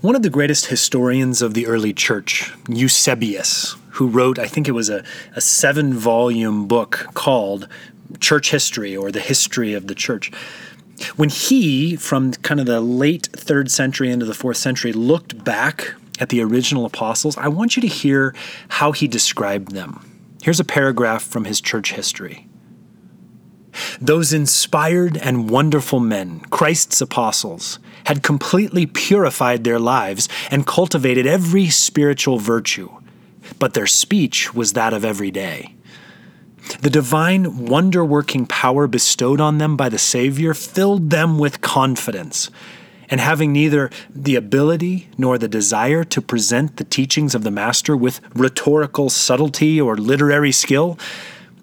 One of the greatest historians of the early church, Eusebius, who wrote, I think it was a, a seven volume book called Church History or the History of the Church. When he, from kind of the late third century into the fourth century, looked back at the original apostles, I want you to hear how he described them. Here's a paragraph from his church history. Those inspired and wonderful men, Christ's apostles, had completely purified their lives and cultivated every spiritual virtue, but their speech was that of every day. The divine wonder working power bestowed on them by the Savior filled them with confidence. And having neither the ability nor the desire to present the teachings of the Master with rhetorical subtlety or literary skill,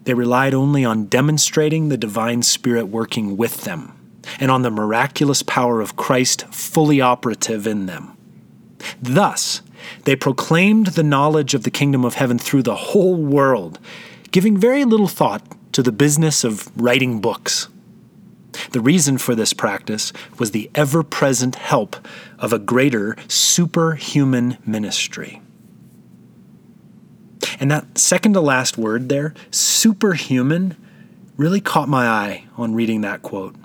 they relied only on demonstrating the divine Spirit working with them and on the miraculous power of Christ fully operative in them. Thus, they proclaimed the knowledge of the kingdom of heaven through the whole world giving very little thought to the business of writing books. The reason for this practice was the ever present help of a greater superhuman ministry. And that second to last word there, superhuman, really caught my eye on reading that quote.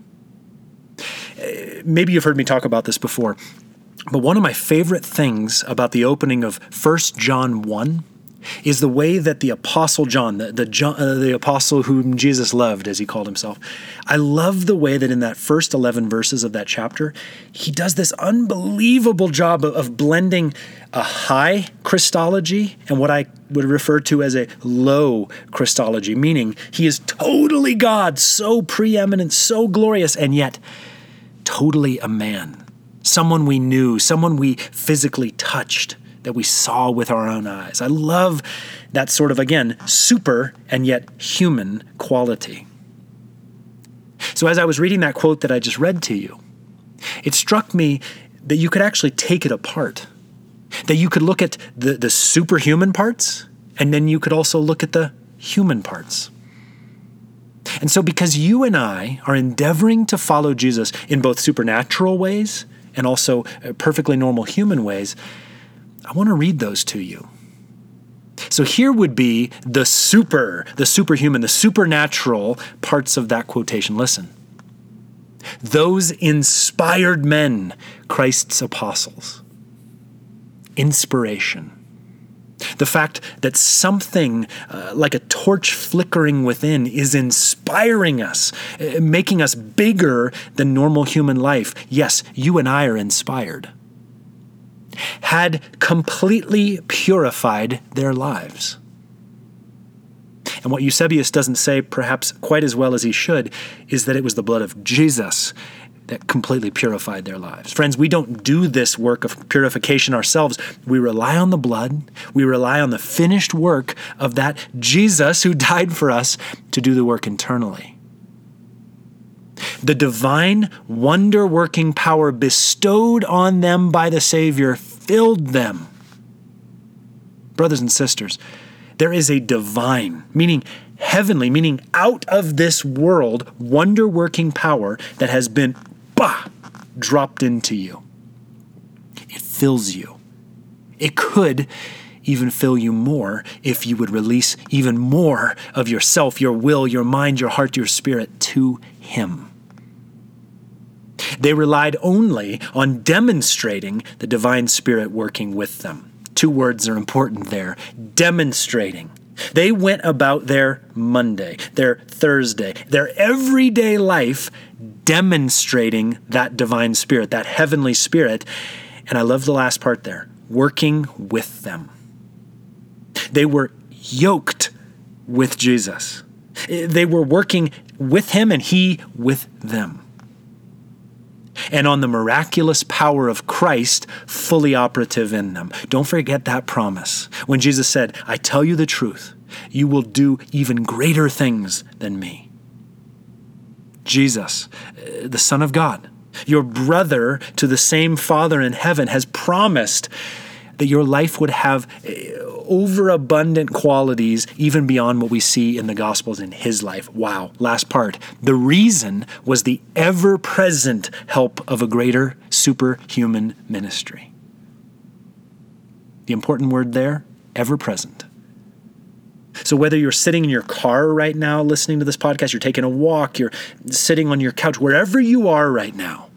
Eh, maybe you've heard me talk about this before, but one of my favorite things about the opening of 1 John 1 is the way that the apostle John, the the, uh, the apostle whom Jesus loved, as he called himself, I love the way that in that first eleven verses of that chapter, he does this unbelievable job of, of blending a high Christology and what I would refer to as a low Christology, meaning he is totally God, so preeminent, so glorious, and yet totally a man, someone we knew, someone we physically touched that we saw with our own eyes. I love that sort of, again, super and yet human quality. So, as I was reading that quote that I just read to you, it struck me that you could actually take it apart. That you could look at the, the superhuman parts, and then you could also look at the human parts. And so, because you and I are endeavoring to follow Jesus in both supernatural ways and also uh, perfectly normal human ways, I want to read those to you. So here would be the super, the superhuman, the supernatural parts of that quotation. Listen. Those inspired men, Christ's apostles. Inspiration. The fact that something uh, like a torch flickering within is inspiring us, uh, making us bigger than normal human life. Yes, you and I are inspired had completely purified their lives. And what Eusebius doesn't say, perhaps quite as well as he should, is that it was the blood of Jesus that completely purified their lives. Friends, we don't do this work of purification ourselves. We rely on the blood, we rely on the finished work of that Jesus who died for us to do the work internally. The divine, wonder working power bestowed on them by the Savior filled them. Brothers and sisters, there is a divine, meaning heavenly, meaning out of this world, wonder working power that has been bah, dropped into you. It fills you. It could even fill you more if you would release even more of yourself, your will, your mind, your heart, your spirit to Him. They relied only on demonstrating the divine spirit working with them. Two words are important there demonstrating. They went about their Monday, their Thursday, their everyday life demonstrating that divine spirit, that heavenly spirit. And I love the last part there working with them. They were yoked with Jesus. They were working with him and he with them and on the miraculous power of Christ fully operative in them. Don't forget that promise. When Jesus said, I tell you the truth, you will do even greater things than me. Jesus, uh, the Son of God, your brother to the same Father in heaven, has promised that your life would have uh, overabundant qualities, even beyond what we see in the Gospels in his life. Wow. Last part. The reason was the ever present help of a greater superhuman ministry. The important word there, ever present. So, whether you're sitting in your car right now listening to this podcast, you're taking a walk, you're sitting on your couch, wherever you are right now,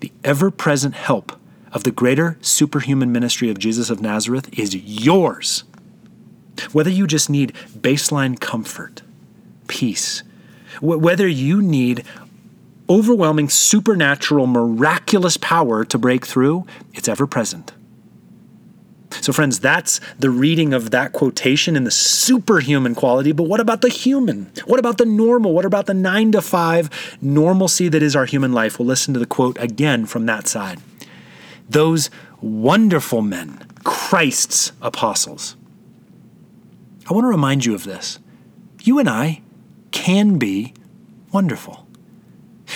the ever present help of the greater superhuman ministry of Jesus of Nazareth is yours. Whether you just need baseline comfort, peace, whether you need overwhelming, supernatural, miraculous power to break through, it's ever present. So, friends, that's the reading of that quotation in the superhuman quality. But what about the human? What about the normal? What about the nine to five normalcy that is our human life? We'll listen to the quote again from that side. Those wonderful men, Christ's apostles. I want to remind you of this. You and I can be wonderful.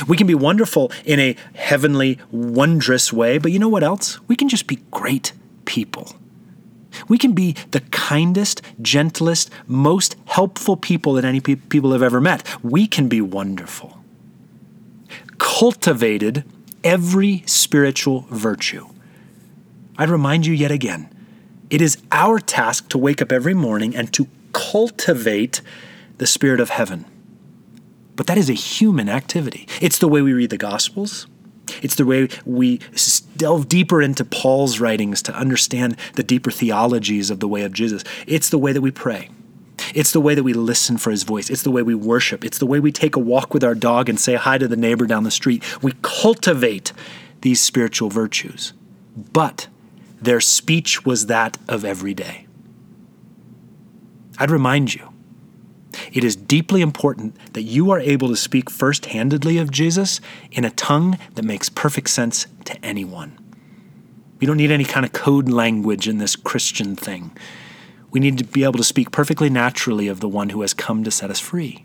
We can be wonderful in a heavenly, wondrous way, but you know what else? We can just be great people. We can be the kindest, gentlest, most helpful people that any pe- people have ever met. We can be wonderful. Cultivated every spiritual virtue. I'd remind you yet again it is our task to wake up every morning and to cultivate the Spirit of heaven. But that is a human activity. It's the way we read the Gospels. It's the way we delve deeper into Paul's writings to understand the deeper theologies of the way of Jesus. It's the way that we pray. It's the way that we listen for his voice. It's the way we worship. It's the way we take a walk with our dog and say hi to the neighbor down the street. We cultivate these spiritual virtues. But their speech was that of every day. I'd remind you it is deeply important that you are able to speak first handedly of Jesus in a tongue that makes perfect sense to anyone. We don't need any kind of code language in this Christian thing. We need to be able to speak perfectly naturally of the one who has come to set us free.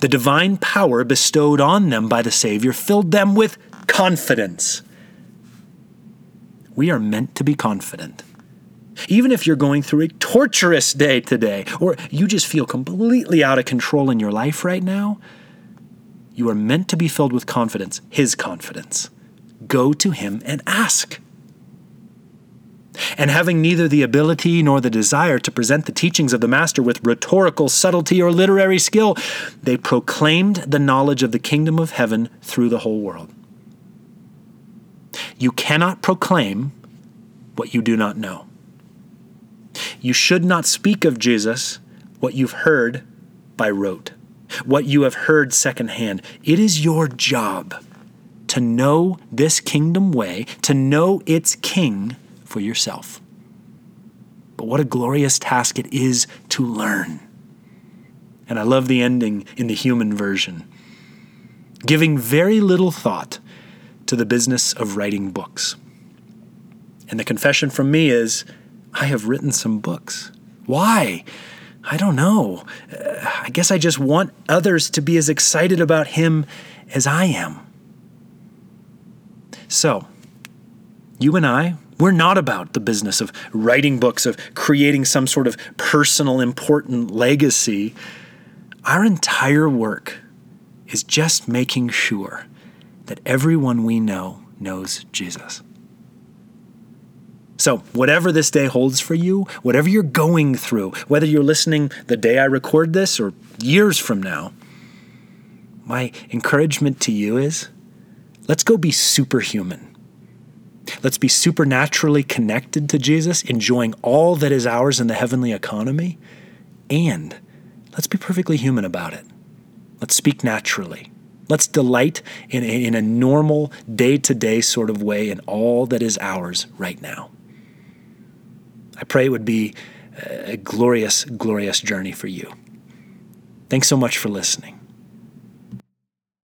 The divine power bestowed on them by the Savior filled them with confidence. We are meant to be confident. Even if you're going through a torturous day today, or you just feel completely out of control in your life right now, you are meant to be filled with confidence, His confidence. Go to Him and ask. And having neither the ability nor the desire to present the teachings of the Master with rhetorical subtlety or literary skill, they proclaimed the knowledge of the kingdom of heaven through the whole world. You cannot proclaim what you do not know. You should not speak of Jesus what you've heard by rote, what you have heard secondhand. It is your job to know this kingdom way, to know its king for yourself. But what a glorious task it is to learn. And I love the ending in the human version. Giving very little thought to the business of writing books. And the confession from me is I have written some books. Why? I don't know. Uh, I guess I just want others to be as excited about him as I am. So, you and I, we're not about the business of writing books, of creating some sort of personal important legacy. Our entire work is just making sure that everyone we know knows Jesus. So, whatever this day holds for you, whatever you're going through, whether you're listening the day I record this or years from now, my encouragement to you is let's go be superhuman. Let's be supernaturally connected to Jesus, enjoying all that is ours in the heavenly economy, and let's be perfectly human about it. Let's speak naturally. Let's delight in a, in a normal, day to day sort of way in all that is ours right now. I pray it would be a glorious, glorious journey for you. Thanks so much for listening.